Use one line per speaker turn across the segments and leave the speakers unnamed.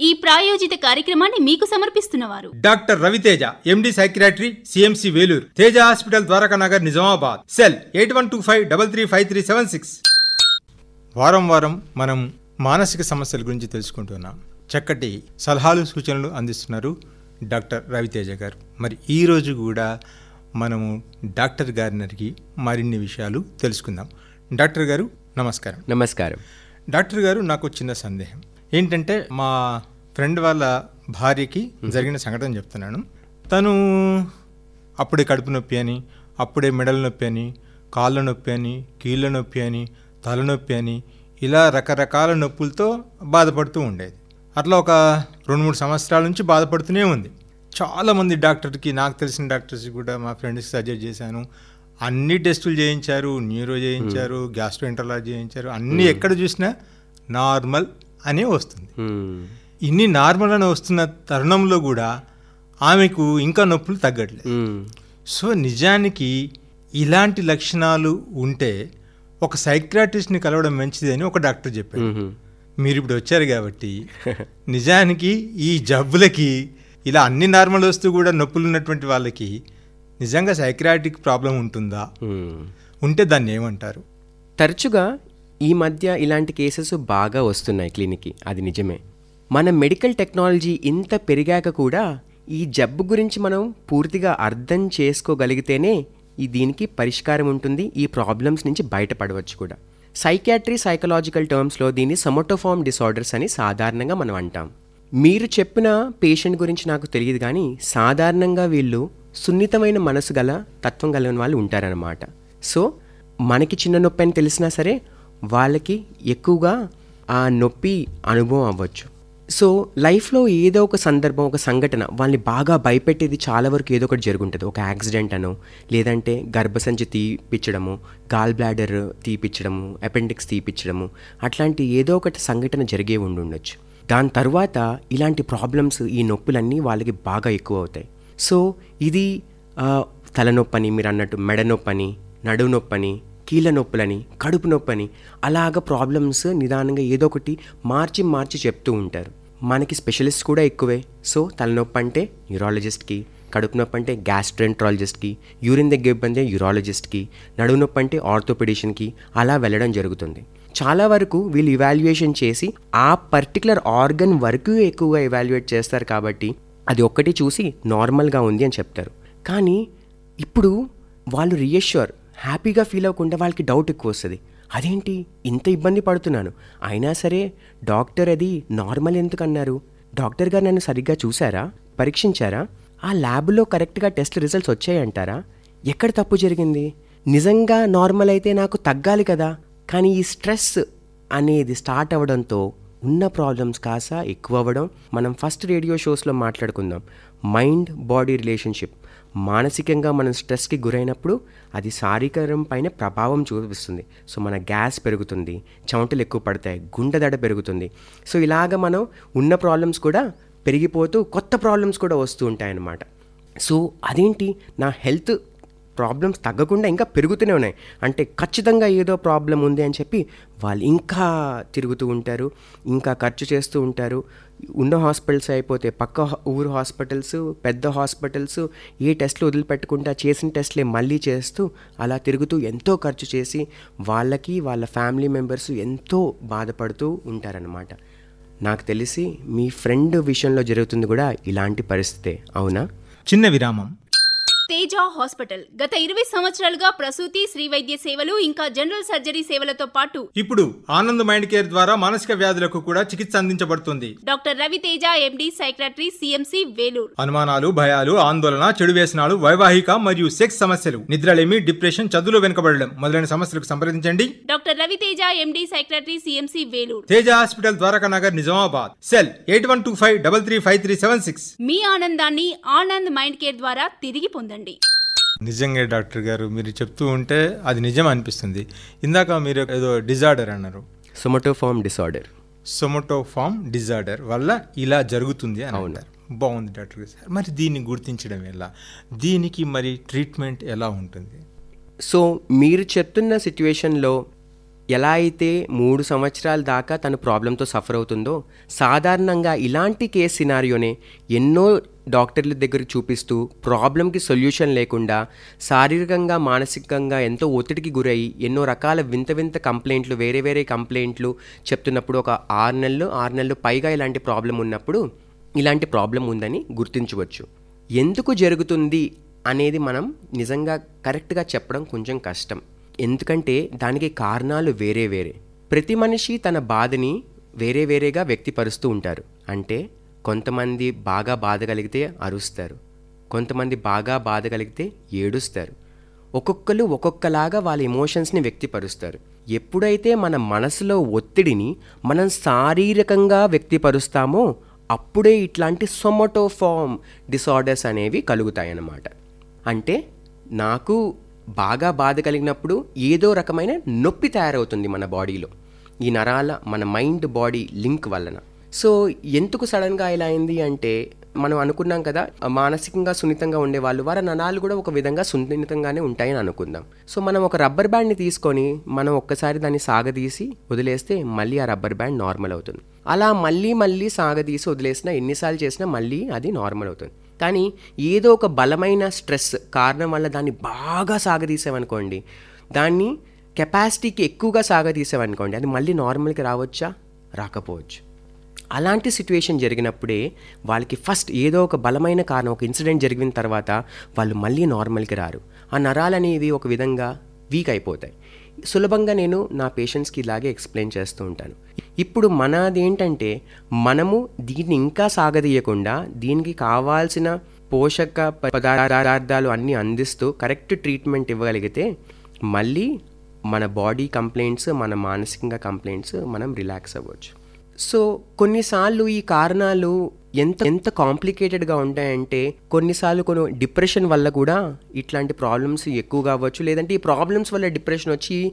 ఈ ప్రాయోజిత కార్యక్రమాన్ని మీకు సమర్పిస్తున్నవారు.
Doctor Raviteja MD psychiatry CMC Vellore Teja hospital Dwaraka Nagar Nizamabad. Cell eight one two five double three five three seven six. వారం వారం మనం మానసిక సమస్యల గురించి తెలుసుకుంటున్నాం. చక్కటి సలహాలు సూచనలు అందిస్తున్నారు డాక్టర్ రవితేజ గారు. మరి ఈ రోజు కూడా మనము డాక్టర్ గారిని అడిగి మరిన్ని విషయాలు తెలుసుకుందాం. డాక్టర్ గారు నమస్కారం.
నమస్కారం.
డాక్టర్ గారు నాకు చిన్న సందేహం. ఏంటంటే మా ఫ్రెండ్ వాళ్ళ భార్యకి జరిగిన సంఘటన చెప్తున్నాను. తను అప్పుడే కడుపు నొప్పి అని అప్పుడే మెడల నొప్పి అని కాళ్ళ నొప్పి అని కీళ్ళ నొప్పి అని తలనొప్పి అని ఇలా రకరకాల నొప్పులతో బాధపడుతూ ఉండేది. అట్లా ఒక రెండు మూడు సంవత్సరాల నుంచి బాధపడుతూనే ఉంది. చాలామంది డాక్టర్కి నాకు తెలిసిన డాక్టర్స్ కూడా మా ఫ్రెండ్స్కి సజెస్ట్ చేశాను. అన్ని టెస్టులు చేయించారు న్యూరో చేయించారు గ్యాస్ట్రోఎంటరాలజీ చేయించారు అన్ని ఎక్కడ చూసినా నార్మల్ అనే వస్తుంది. ఇన్ని నార్మల్ అని వస్తున్న తరుణంలో కూడా ఆమెకు ఇంకా నొప్పులు తగ్గట్లేదు. సో నిజానికి ఇలాంటి లక్షణాలు ఉంటే ఒక సైక్రాటిస్ట్ని కలవడం మంచిది అని ఒక డాక్టర్ చెప్పాడు
మ్మ్.
మీరు ఇప్పుడు వచ్చారు కాబట్టి నిజానికి ఈ జబ్బులకి ఇలా అన్ని నార్మల్ వస్తూ కూడా నొప్పులు ఉన్నటువంటి వాళ్ళకి నిజంగా సైక్రాటిక్ ప్రాబ్లం ఉంటుందా. ఉంటే దాన్ని ఏమంటారు
తరచుగా ఈ మధ్య ఇలాంటి కేసెస్ బాగా వస్తున్నాయి క్లినిక్కి. అది నిజమే. మన మెడికల్ టెక్నాలజీ ఇంత పెరిగాక కూడా ఈ జబ్బు గురించి మనం పూర్తిగా అర్థం చేసుకోగలిగితేనే ఈ దీనికి పరిష్కారం ఉంటుంది ఈ ప్రాబ్లమ్స్ నుంచి బయటపడవచ్చు కూడా. సైకాట్రీ సైకలాజికల్ టర్మ్స్లో దీన్ని సమోటోఫార్మ్ డిసార్డర్స్ అని సాధారణంగా మనం అంటాం. మీరు చెప్పిన పేషెంట్ గురించి నాకు తెలియదు కానీ సాధారణంగా వీళ్ళు సున్నితమైన మనసు గల తత్వం కలిగిన వాళ్ళు ఉంటారనమాట సో మనకి చిన్న నొప్పి అని తెలిసినా సరే వాళ్ళకి ఎక్కువగా ఆ నొప్పి అనుభవం అవ్వచ్చు. సో లైఫ్లో ఏదో ఒక సందర్భం ఒక సంఘటన వాళ్ళని బాగా భయపెట్టేది చాలా వరకు ఏదో ఒకటి జరుగుంటుంది. ఒక యాక్సిడెంట్ అనో లేదంటే గర్భసంచి తీపిచ్చడము గాల్ బ్లాడర్ తీపిచ్చడము అపెండిక్స్ తీపిచ్చడము అట్లాంటి ఏదో ఒకటి సంఘటన జరిగే ఉండి ఉండొచ్చు దాని తర్వాత ఇలాంటి ప్రాబ్లమ్స్ ఈ నొప్పులన్నీ వాళ్ళకి బాగా ఎక్కువ అవుతాయి. సో ఇది ఆ, తలనొప్పని మీరు అన్నట్టు మెడ నొప్పని నడువు నొప్పని కీళ్ళ నొప్పులని కడుపు నొప్పని అలాగ ప్రాబ్లమ్స్ నిదానంగా ఏదో ఒకటి మార్చి మార్చి చెప్తూ ఉంటారు. మనకి స్పెషలిస్ట్ కూడా ఎక్కువే. సో తలనొప్పి అంటే న్యూరాలజిస్ట్కి కడుపు నొప్పి అంటే గ్యాస్ట్రెంట్రాలజిస్ట్కి యూరిన్ దగ్గర ఇబ్బంది యూరాలజిస్ట్కి నడువు నొప్పి అంటే ఆర్థోపెడిషన్కి అలా వెళ్ళడం జరుగుతుంది. చాలా వరకు వీళ్ళు ఇవాల్యుయేషన్ చేసి ఆ పర్టికులర్ ఆర్గన్ వరకు ఎక్కువగా ఇవాల్యుయేట్ చేస్తారు కాబట్టి అది ఒక్కటి చూసి నార్మల్గా ఉంది అని చెప్తారు. కానీ ఇప్పుడు వాళ్ళు రీఎష్యూర్ హ్యాపీగా ఫీల్ అవ్వకుండా వాళ్ళకి డౌట్ ఎక్కువ వస్తుంది. అదేంటి? ఇంత ఇబ్బంది పడుతున్నాను. అయినా సరే డాక్టర్ అది నార్మల్ ఎందుకు అన్నారు? డాక్టర్ గారు నన్ను సరిగ్గా చూసారా పరీక్షించారా? ఆ ల్యాబ్లో కరెక్ట్గా టెస్ట్ రిజల్ట్స్ వచ్చాయంటారా? ఎక్కడ తప్పు జరిగింది? నిజంగా నార్మల్ అయితే నాకు తగ్గాలి కదా? కానీ ఈ స్ట్రెస్ అనేది స్టార్ట్ అవ్వడంతో ఉన్న ప్రాబ్లమ్స్ కాస్త ఎక్కువ అవ్వడం. మనం ఫస్ట్ రేడియో షోస్లో మాట్లాడుకుందాం. Mind body relationship. మానసికంగా మనం స్ట్రెస్కి గురైనప్పుడు అది శారీరకం పైన ప్రభావం చూపిస్తుంది. సో మన గ్యాస్ పెరుగుతుంది చెమటలు ఎక్కువ పడతాయి గుండె దడ పెరుగుతుంది. సో ఇలాగ మనం ఉన్న ప్రాబ్లమ్స్ కూడా పెరిగిపోతూ కొత్త ప్రాబ్లమ్స్ కూడా వస్తూ ఉంటాయన్నమాట. సో అదేంటి? నా హెల్త్ ప్రాబ్లమ్స్ తగ్గకుండా ఇంకా పెరుగుతూనే ఉన్నాయి. అంటే ఖచ్చితంగా ఏదో ప్రాబ్లం ఉంది అని చెప్పి వాళ్ళు ఇంకా తిరుగుతూ ఉంటారు ఇంకా ఖర్చు చేస్తూ ఉంటారు. ఉన్న హాస్పిటల్స్ అయిపోతే పక్క హా- ఊరు హాస్పిటల్స్ పెద్ద హాస్పిటల్స్ ఏ టెస్ట్లు వదిలిపెట్టకుండా చేసిన టెస్ట్లే మళ్ళీ చేస్తూ అలా తిరుగుతూ ఎంతో ఖర్చు చేసి వాళ్ళకి వాళ్ళ ఫ్యామిలీ మెంబర్స్ ఎంతో బాధపడుతూ ఉంటారనమాట నాకు తెలిసి మీ ఫ్రెండ్ విషయంలో జరుగుతుంది కూడా ఇలాంటి పరిస్థితే అవునా?
చిన్న విరామం.
తేజ హాస్పిటల్. గత ఇరవై సంవత్సరాలుగా ప్రసూతి శ్రీ వైద్య సేవలు ఇంకా జనరల్ సర్జరీ సేవలతో పాటు
ఇప్పుడు ఆనంద్ మైండ్ కేర్ ద్వారా మానసిక వ్యాధులకు కూడా చికిత్స అందించబడుతుంది.
Doctor Raviteja MD psychiatry CMC Vellore.
అనుమానాలు భయాలు ఆందోళన చెడు వ్యసనాలు వైవాహిక మరియు సెక్స్ సమస్యలు నిద్రలేమి డిప్రెషన్ చదువులో వెనుకబడడం మొదలైన సమస్యలకు సంప్రదించండి.
Doctor Raviteja MD psychiatry CMC Vellore.
Teja hospital Dwaraka Nagar Nizamabad. Cell eight one two five double three five three seven six.
మీ ఆనందాన్ని ఆనంద్ మైండ్ కేర్ ద్వారా తిరిగి పొందండి.
నిజంగా డాక్టర్ గారు మీరు చెప్తూ ఉంటే అది నిజం అనిపిస్తుంది. ఇందాక మీరు ఏదో డిజార్డర్ అన్నారు.
సొమటోఫార్మ్ డిసార్డర్
సొమటోఫామ్ డిజార్డర్ వల్ల ఇలా జరుగుతుంది అని అంటారు. బాగుంది డాక్టర్ గారు సార్. మరి దీన్ని గుర్తించడం ఎలా? దీనికి మరి ట్రీట్మెంట్ ఎలా ఉంటుంది?
సో మీరు చెప్తున్న సిచ్యువేషన్లో ఎలా అయితే మూడు సంవత్సరాల దాకా తను ప్రాబ్లంతో సఫర్ అవుతుందో సాధారణంగా ఇలాంటి కేస్ సినారియోనే ఎన్నో డాక్టర్ల దగ్గర చూపిస్తూ ప్రాబ్లంకి సొల్యూషన్ లేకుండా శారీరకంగా మానసికంగా ఎంతో ఒత్తిడికి గురయ్యి ఎన్నో రకాల వింత వింత కంప్లైంట్లు వేరే వేరే కంప్లైంట్లు చెప్తున్నప్పుడు ఒక ఆరు నెలలు ఆరు నెలలు పైగా ఇలాంటి ప్రాబ్లం ఉన్నప్పుడు ఇలాంటి ప్రాబ్లం ఉందని గుర్తించవచ్చు. ఎందుకు జరుగుతుంది అనేది మనం నిజంగా కరెక్ట్గా చెప్పడం కొంచెం కష్టం. ఎందుకంటే దానికి కారణాలు వేరే వేరే. ప్రతి మనిషి తన బాధని వేరే వేరేగా వ్యక్తిపరుస్తూ ఉంటారు. అంటే కొంతమంది బాగా బాధ కలిగితే అరుస్తారు. కొంతమంది బాగా బాధ కలిగితే ఏడుస్తారు. ఒక్కొక్కరు ఒక్కొక్కలాగా వాళ్ళ ఎమోషన్స్ని వ్యక్తిపరుస్తారు. ఎప్పుడైతే మన మనసులో ఒత్తిడిని మనం శారీరకంగా వ్యక్తిపరుస్తామో అప్పుడే ఇట్లాంటి సొమటోఫామ్ డిసార్డర్స్ అనేవి కలుగుతాయన్నమాట. అంటే నాకు బాగా బాధ కలిగినప్పుడు ఏదో రకమైన నొప్పి తయారవుతుంది మన బాడీలో. ఈ నరాల మన మైండ్ బాడీ లింక్ వలన. సో ఎందుకు సడన్గా ఇలా అయింది అంటే మనం అనుకున్నాం కదా మానసికంగా సున్నితంగా ఉండే వాళ్ళు వారి నరాలు కూడా ఒక విధంగా సున్నితంగానే ఉంటాయని అనుకుందాం. సో మనం ఒక రబ్బర్ బ్యాండ్ని తీసుకొని మనం ఒక్కసారి దాన్ని సాగదీసి వదిలేస్తే మళ్ళీ ఆ రబ్బర్ బ్యాండ్ నార్మల్ అవుతుంది. అలా మళ్ళీ మళ్ళీ సాగదీసి వదిలేసినా ఎన్నిసార్లు చేసినా మళ్ళీ అది నార్మల్ అవుతుంది. కానీ ఏదో ఒక బలమైన స్ట్రెస్ కారణం వల్ల దాన్ని బాగా సాగదీసామనుకోండి దాన్ని కెపాసిటీకి ఎక్కువగా సాగదీసామనుకోండి అది మళ్ళీ నార్మల్కి రావచ్చా? రాకపోవచ్చు. అలాంటి సిచ్యువేషన్ జరిగినప్పుడే వాళ్ళకి ఫస్ట్ ఏదో ఒక బలమైన కారణం ఒక ఇన్సిడెంట్ జరిగిన తర్వాత వాళ్ళు మళ్ళీ నార్మల్కి రారు. ఆ నరాలు అనేవి ఒక విధంగా వీక్ అయిపోతాయి. సులభంగా నేను నా పేషెంట్స్కి ఇలాగే ఎక్స్ప్లెయిన్ చేస్తూ ఉంటాను. ఇప్పుడు మనదేంటంటే మనము దీన్ని ఇంకా సాగదీయకుండా దీనికి కావాల్సిన పోషక పదార్థాలు అన్నీ అందిస్తూ కరెక్ట్ ట్రీట్మెంట్ ఇవ్వగలిగితే మళ్ళీ మన బాడీ కంప్లైంట్స్ మన మానసికంగా కంప్లైంట్స్ మనం రిలాక్స్ అవ్వచ్చు. సో కొన్నిసార్లు ఈ కారణాలు ఎంత ఎంత కాంప్లికేటెడ్గా ఉంటాయంటే కొన్నిసార్లు కొన్ని డిప్రెషన్ వల్ల కూడా ఇట్లాంటి ప్రాబ్లమ్స్ ఎక్కువగా అవ్వచ్చు. లేదంటే ఈ ప్రాబ్లమ్స్ వల్ల డిప్రెషన్ వచ్చి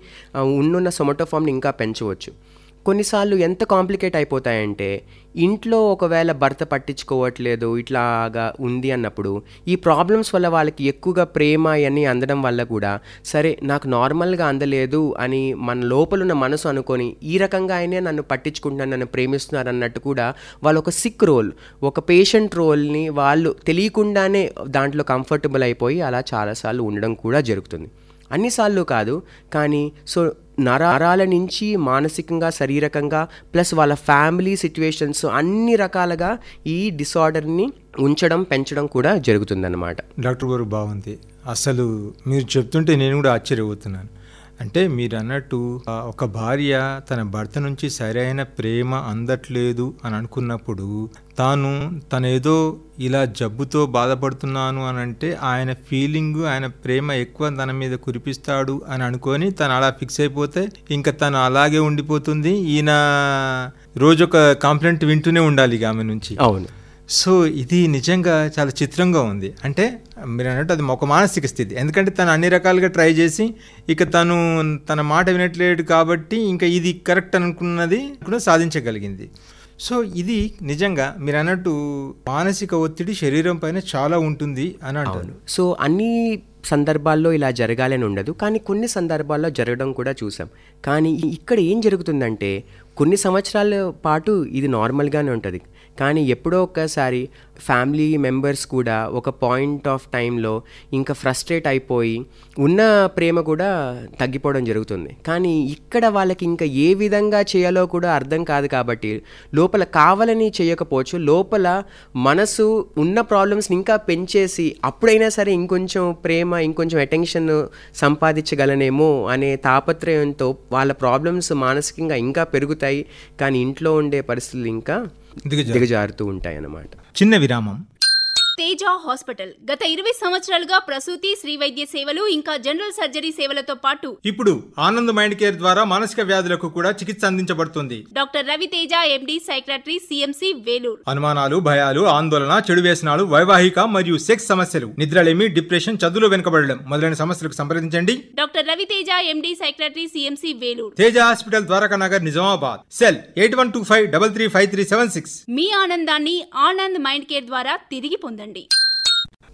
ఉన్నున్న సొమటోఫామ్ని ఇంకా పెంచవచ్చు. కొన్నిసార్లు ఎంత కాంప్లికేట్ అయిపోతాయంటే ఇంట్లో ఒకవేళ భర్త పట్టించుకోవట్లేదు ఇట్లాగా ఉంది అన్నప్పుడు ఈ ప్రాబ్లమ్స్ వల్ల వాళ్ళకి ఎక్కువగా ప్రేమ అవన్నీ అందడం వల్ల కూడా సరే నాకు నార్మల్గా అందలేదు అని మన లోపలున్న మనసు అనుకొని ఈ రకంగా ఆయనే నన్ను పట్టించుకుంటున్నాను నన్ను ప్రేమిస్తున్నారు అన్నట్టు కూడా వాళ్ళు ఒక సిక్ రోల్ ఒక పేషెంట్ రోల్ని వాళ్ళు తెలియకుండానే దాంట్లో కంఫర్టబుల్ అయిపోయి అలా చాలాసార్లు ఉండడం కూడా జరుగుతుంది. అన్నిసార్లు కాదు కానీ సో నరాల నుంచి మానసికంగా శారీరకంగా ప్లస్ వాళ్ళ ఫ్యామిలీ సిచ్యువేషన్స్ అన్ని రకాలుగా ఈ డిసార్డర్ని ఉంచడం పెంచడం కూడా జరుగుతుందన్నమాట.
డాక్టర్ గారు బాగుంది. అసలు మీరు చెప్తుంటే నేను కూడా ఆశ్చర్యపోతున్నాను. అంటే మీరు అన్నట్టు ఒక భార్య తన భర్త నుంచి సరైన ప్రేమ అందట్లేదు అని అనుకున్నప్పుడు తాను తనేదో ఇలా జబ్బుతో బాధపడుతున్నాను అని అంటే ఆయన ఫీలింగ్ ఆయన ప్రేమ ఎక్కువ తన మీద కురిపిస్తాడు అని అనుకొని తను అలా ఫిక్స్ అయిపోతే ఇంకా తను అలాగే ఉండిపోతుంది. ఈయన రోజు ఒక కంప్లైంట్ వింటూనే ఉండాలి ఇక ఆమె నుంచి.
అవును.
సో ఇది నిజంగా చాలా చిత్రంగా ఉంది. అంటే మీరు అన్నట్టు అది ఒక మానసిక స్థితి. ఎందుకంటే తను అన్ని రకాలుగా ట్రై చేసి ఇక తను తన మాట వినట్లేడు కాబట్టి ఇంకా ఇది కరెక్ట్ అనుకున్నది కూడా సాధించగలిగింది. సో ఇది నిజంగా మీరు అన్నట్టు మానసిక ఒత్తిడి శరీరం పైన చాలా ఉంటుంది అని అంటారు.
సో అన్ని సందర్భాల్లో ఇలా జరగాలని ఉండదు. కానీ కొన్ని సందర్భాల్లో జరగడం కూడా చూసాం. కానీ ఇక్కడ ఏం జరుగుతుందంటే కొన్ని సంవత్సరాల పాటు ఇది నార్మల్గానే ఉంటుంది. కానీ ఎప్పుడో ఒక్కసారి ఫ్యామిలీ మెంబర్స్ కూడా ఒక పాయింట్ ఆఫ్ టైంలో ఇంకా ఫ్రస్ట్రేట్ అయిపోయి ఉన్న ప్రేమ కూడా తగ్గిపోవడం జరుగుతుంది. కానీ ఇక్కడ వాళ్ళకి ఇంకా ఏ విధంగా చేయాలో కూడా అర్థం కాదు కాబట్టి లోపల కావాలని చేయకపోవచ్చు లోపల మనసు ఉన్న ప్రాబ్లమ్స్ని ఇంకా పెంచేసి అప్పుడైనా సరే ఇంకొంచెం ప్రేమ ఇంకొంచెం అటెన్షన్ సంపాదించగలనేమో అనే తాపత్రయంతో వాళ్ళ ప్రాబ్లమ్స్ మానసికంగా ఇంకా పెరుగుతాయి. కానీ ఇంట్లో ఉండే పరిస్థితులు ఇంకా దిగజారుతూ ఉంటాయి అన్నమాట
చిన్న విరామం.
తేజ హాస్పిటల్. గత ఇరవై సంవత్సరాలుగా ప్రసూతి శ్రీ వైద్య సేవలు ఇంకా జనరల్ సర్జరీ సేవలతో పాటు
ఇప్పుడు ఆనంద్ మైండ్ కేర్ ద్వారా మానసిక వ్యాధులకు కూడా చికిత్స అందించబడుతుంది.
Doctor Raviteja MD psychiatry CMC Vellore.
అనుమానాలు భయాలు ఆందోళన చెడు వ్యసనాలు వైవాహిక మరియు సెక్స్ సమస్యలు నిద్రలేమి డిప్రెషన్ చదువులో వెనుకబడడం మొదలైన సమస్యలకు సంప్రదించండి.
Doctor Raviteja MD psychiatry CMC Vellore.
Teja hospital Dwaraka Nagar Nizamabad. Cell eight one two five double three five three seven six.
మీ ఆనందాన్ని ఆనంద్ మైండ్ కేర్ ద్వారా తిరిగి పొందండి.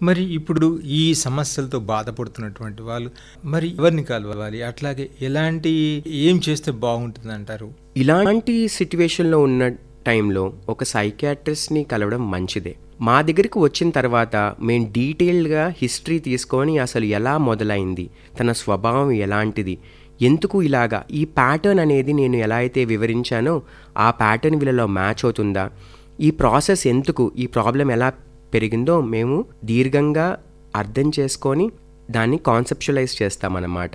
మరి ఇప్పుడు ఈ సమస్యలతో బాధపడుతున్నటువంటి వాళ్ళు మరి ఎవరిని కలవాలి? అట్లాగే ఎలాంటి ఏం చేస్తే బాగుంటుంది అంటారు
ఇలాంటి సిట్యువేషన్లో ఉన్న టైంలో ఒక సైకాట్రిస్ట్ని కలవడం మంచిదే. మా దగ్గరికి వచ్చిన తర్వాత మేము డీటెయిల్డ్గా హిస్టరీ తీసుకొని అసలు ఎలా మొదలైంది తన స్వభావం ఎలాంటిది ఎందుకు ఇలాగా ఈ ప్యాటర్న్ అనేది నేను ఎలా అయితే వివరించానో ఆ ప్యాటర్న్ వీళ్ళలో మ్యాచ్ అవుతుందా ఈ ప్రాసెస్ ఎందుకు ఈ ప్రాబ్లం ఎలా పెరిగిందో మేము దీర్ఘంగా అర్థం చేసుకొని దాన్ని కాన్సెప్చువలైజ్ చేస్తామన్నమాట.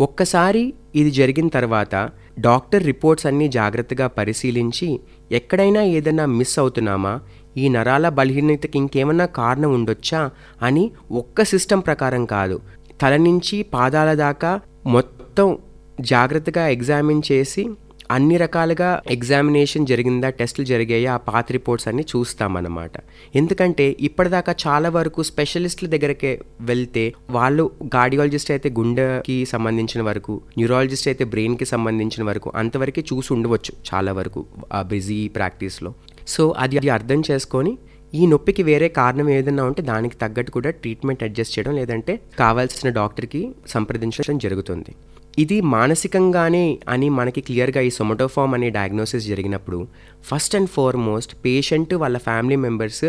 ఒక్కసారి ఇది జరిగిన తర్వాత డాక్టర్ రిపోర్ట్స్ అన్నీ జాగ్రత్తగా పరిశీలించి ఎక్కడైనా ఏదైనా మిస్ అవుతున్నామా ఈ నరాల బలహీనతకి ఇంకేమన్నా కారణం ఉండొచ్చా అని ఒక్క సిస్టమ్ ప్రకారం కాదు. తల నుంచి పాదాల దాకా మొత్తం జాగ్రత్తగా ఎగ్జామిన్ చేసి అన్ని రకాలుగా ఎగ్జామినేషన్ జరిగిందా టెస్టులు జరిగాయా ఆ పాత రిపోర్ట్స్ అన్ని చూస్తామన్నమాట. ఎందుకంటే ఇప్పటిదాకా చాలా వరకు స్పెషలిస్టుల దగ్గరికి వెళ్తే వాళ్ళు కార్డియాలజిస్ట్ అయితే గుండెకి సంబంధించిన వరకు న్యూరాలజిస్ట్ అయితే బ్రెయిన్కి సంబంధించిన వరకు అంతవరకే చూసి ఉండవచ్చు చాలా వరకు ఆ బిజీ ప్రాక్టీస్లో సో అది అది అర్థం చేసుకొని ఈ నొప్పికి వేరే కారణం ఏదైనా ఉంటే దానికి తగ్గట్టు కూడా ట్రీట్మెంట్ అడ్జస్ట్ చేయడం లేదంటే కావాల్సిన డాక్టర్కి సంప్రదించడం జరుగుతుంది. ఇది మానసికంగానే అని మనకి క్లియర్గా ఈ సొమటోఫామ్ అనే డయాగ్నోసిస్ జరిగినప్పుడు ఫస్ట్ అండ్ ఫార్మోస్ట్ పేషెంట్ వాళ్ళ ఫ్యామిలీ మెంబర్స్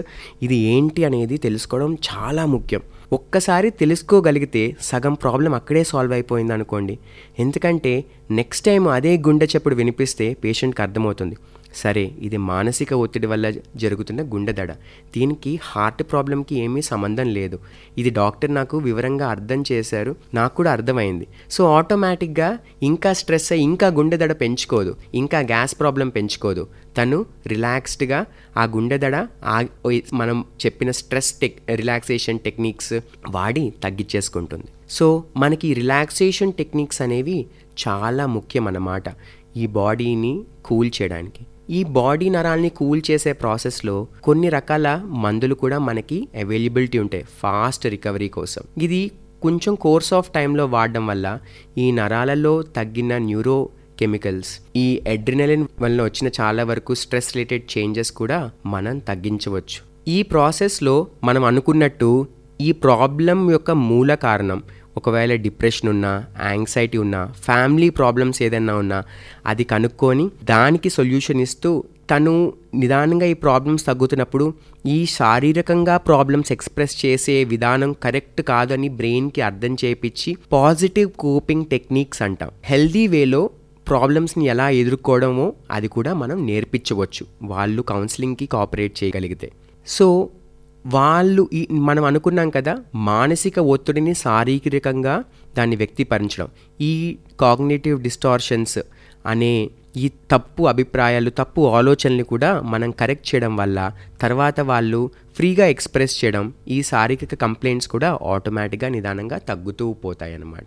ఇది ఏంటి అనేది తెలుసుకోవడం చాలా ముఖ్యం. ఒక్కసారి తెలుసుకోగలిగితే సగం ప్రాబ్లం అక్కడే సాల్వ్ అయిపోయింది అనుకోండి ఎందుకంటే నెక్స్ట్ టైం అదే గుండె చెప్పుడు వినిపిస్తే పేషెంట్కి అర్థమవుతుంది. సరే ఇది మానసిక ఒత్తిడి వల్ల జరుగుతున్న గుండె దడ. దీనికి హార్ట్ ప్రాబ్లంకి ఏమీ సంబంధం లేదు. ఇది డాక్టర్ నాకు వివరంగా అర్థం చేశారు. నాకు కూడా అర్థమైంది. సో ఆటోమేటిక్గా ఇంకా స్ట్రెస్ అయ్యి ఇంకా గుండె దడ పెంచుకోదు. ఇంకా గ్యాస్ ప్రాబ్లం పెంచుకోదు. తను రిలాక్స్డ్గా ఆ గుండె దడ ఆ మనం చెప్పిన స్ట్రెస్ టెక్ రిలాక్సేషన్ టెక్నిక్స్ వాడి తగ్గించేసుకుంటుంది సో మనకి రిలాక్సేషన్ టెక్నిక్స్ అనేవి చాలా ముఖ్యం అన్నమాట ఈ బాడీని కూల్ చేయడానికి. ఈ బాడీ నరాల్ని కూల్ చేసే ప్రాసెస్లో కొన్ని రకాల మందులు కూడా మనకి అవైలబిలిటీ ఉంటాయి ఫాస్ట్ రికవరీ కోసం. ఇది కొంచెం కోర్స్ ఆఫ్ టైంలో వాడడం వల్ల ఈ నరాలలో తగ్గిన న్యూరో కెమికల్స్ ఈ అడ్రినలిన్ వలన వచ్చిన చాలా వరకు స్ట్రెస్ రిలేటెడ్ చేంజెస్ కూడా మనం తగ్గించవచ్చు. ఈ ప్రాసెస్లో మనం అనుకున్నట్టు ఈ ప్రాబ్లం యొక్క మూల కారణం ఒకవేళ డిప్రెషన్ ఉన్నా యాంగ్జైటీ ఉన్నా ఫ్యామిలీ ప్రాబ్లమ్స్ ఏదైనా ఉన్నా అది కనుక్కొని దానికి సొల్యూషన్ ఇస్తూ తను నిదానంగా ఈ ప్రాబ్లమ్స్ తగ్గుతున్నప్పుడు ఈ శారీరకంగా ప్రాబ్లమ్స్ ఎక్స్ప్రెస్ చేసే విధానం కరెక్ట్ కాదని బ్రెయిన్కి అర్థం చేపించి పాజిటివ్ కోపింగ్ టెక్నిక్స్ అంటాం. హెల్దీ వేలో ప్రాబ్లమ్స్ని ఎలా ఎదుర్కోవడమో అది కూడా మనం నేర్పించవచ్చు. వాళ్ళు కౌన్సిలింగ్కి కోఆపరేట్ చేయగలిగితే. సో వాళ్ళు ఈ మనం అనుకున్నాం కదా మానసిక ఒత్తిడిని శారీరకంగా దాన్ని వ్యక్తీకరించడం. ఈ కాగ్నేటివ్ డిస్టార్షన్స్ అనే ఈ తప్పు అభిప్రాయాలు తప్పు ఆలోచనలు కూడా మనం కరెక్ట్ చేయడం వల్ల తర్వాత వాళ్ళు ఫ్రీగా ఎక్స్ప్రెస్ చేయడం ఈ శారీరక కంప్లైంట్స్ కూడా ఆటోమేటిక్గా నిదానంగా తగ్గుతూ పోతాయి అన్నమాట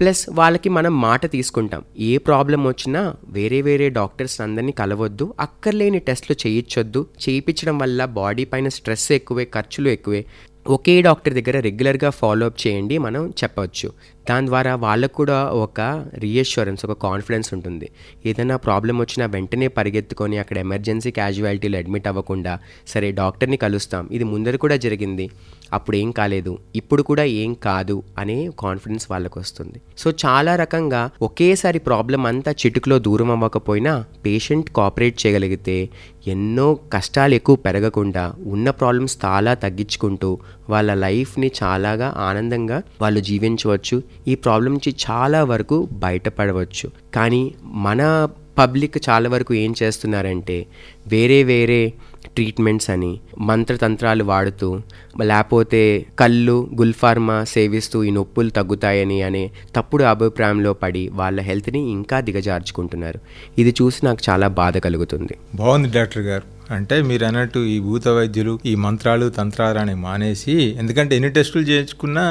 ప్లస్ వాళ్ళకి మనం మాట తీసుకుంటాం. ఏ ప్రాబ్లం వచ్చినా వేరే వేరే డాక్టర్స్ అందరినీ కలవద్దు అక్కర్లేని టెస్ట్లు చేయించొద్దు చేయించడం వల్ల బాడీ పైన స్ట్రెస్ ఎక్కువే ఖర్చులు ఎక్కువే. ఒకే డాక్టర్ దగ్గర రెగ్యులర్గా ఫాలో అప్ చేయండి మనం చెప్పవచ్చు దాని ద్వారా వాళ్ళకు కూడా ఒక రీఎష్యూరెన్స్ ఒక కాన్ఫిడెన్స్ ఉంటుంది. ఏదైనా ప్రాబ్లం వచ్చినా వెంటనే పరిగెత్తుకొని అక్కడ ఎమర్జెన్సీ క్యాజువాలిటీలో అడ్మిట్ అవ్వకుండా సరే డాక్టర్ని కలుస్తాం. ఇది ముందర కూడా జరిగింది. అప్పుడు ఏం కాలేదు ఇప్పుడు కూడా ఏం కాదు అనే కాన్ఫిడెన్స్ వాళ్ళకు వస్తుంది సో చాలా రకంగా ఒకేసారి ప్రాబ్లం అంతా చిటుకులో దూరం అవ్వకపోయినా పేషెంట్ కోఆపరేట్ చేయగలిగితే ఎన్నో కష్టాలు ఎక్కువ పెరగకుండా ఉన్న ప్రాబ్లమ్స్ చాలా తగ్గించుకుంటూ వాళ్ళ లైఫ్ని చాలాగా ఆనందంగా వాళ్ళు జీవించవచ్చు. ఈ ప్రాబ్లం నుంచి చాలా వరకు బయటపడవచ్చు. కానీ మన పబ్లిక్ చాలా వరకు ఏం చేస్తున్నారంటే వేరే వేరే ట్రీట్మెంట్స్ అని మంత్రతంత్రాలు వాడుతూ లేకపోతే కళ్ళు గుల్ఫార్మా సేవిస్తూ ఈ నొప్పులు తగ్గుతాయని అనే తప్పుడు అభిప్రాయంలో పడి వాళ్ళ హెల్త్ని ఇంకా దిగజార్చుకుంటున్నారు. ఇది చూసి నాకు చాలా బాధ కలుగుతుంది.
బాగుంది డాక్టర్ గారు. అంటే మీరు అన్నట్టు ఈ భూత వైద్యులు ఈ మంత్రాలు తంత్రాలు అని మానేసి ఎందుకంటే ఎన్ని టెస్టులు చేయించుకున్నా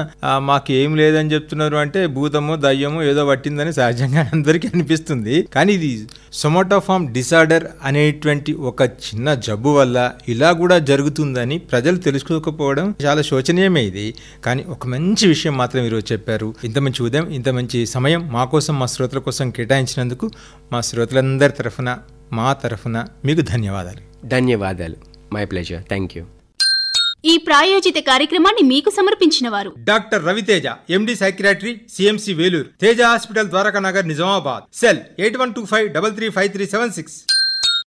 మాకు ఏం లేదని చెప్తున్నారు అంటే భూతమో దయ్యమో ఏదో పట్టిందని సహజంగా అందరికీ అనిపిస్తుంది. కానీ ఇది సొమాటోఫామ్ డిసార్డర్ అనేటువంటి ఒక చిన్న జబ్బు వల్ల ఇలా కూడా జరుగుతుందని ప్రజలు తెలుసుకోకపోవడం చాలా శోచనీయమే ఇది. కానీ ఒక మంచి విషయం మాత్రం ఈరోజు చెప్పారు. ఇంత మంచి ఉదయం ఇంత మంచి సమయం మా కోసం మా శ్రోతల కోసం కేటాయించినందుకు మా శ్రోతలందరి తరఫున మా తరఫున మీకు ధన్యవాదాలు.
ధన్యవాదాలు. మై ప్లెజర్ థ్యాంక్ యూ
ఈ ప్రాయోజిత కార్యక్రమాన్ని మీకు సమర్పించిన వారు
doctor Raviteja MD psychiatry CMC Vellore Teja hospital Dwaraka Nagar Nizamabad. Cell eight one two five double three five three seven six.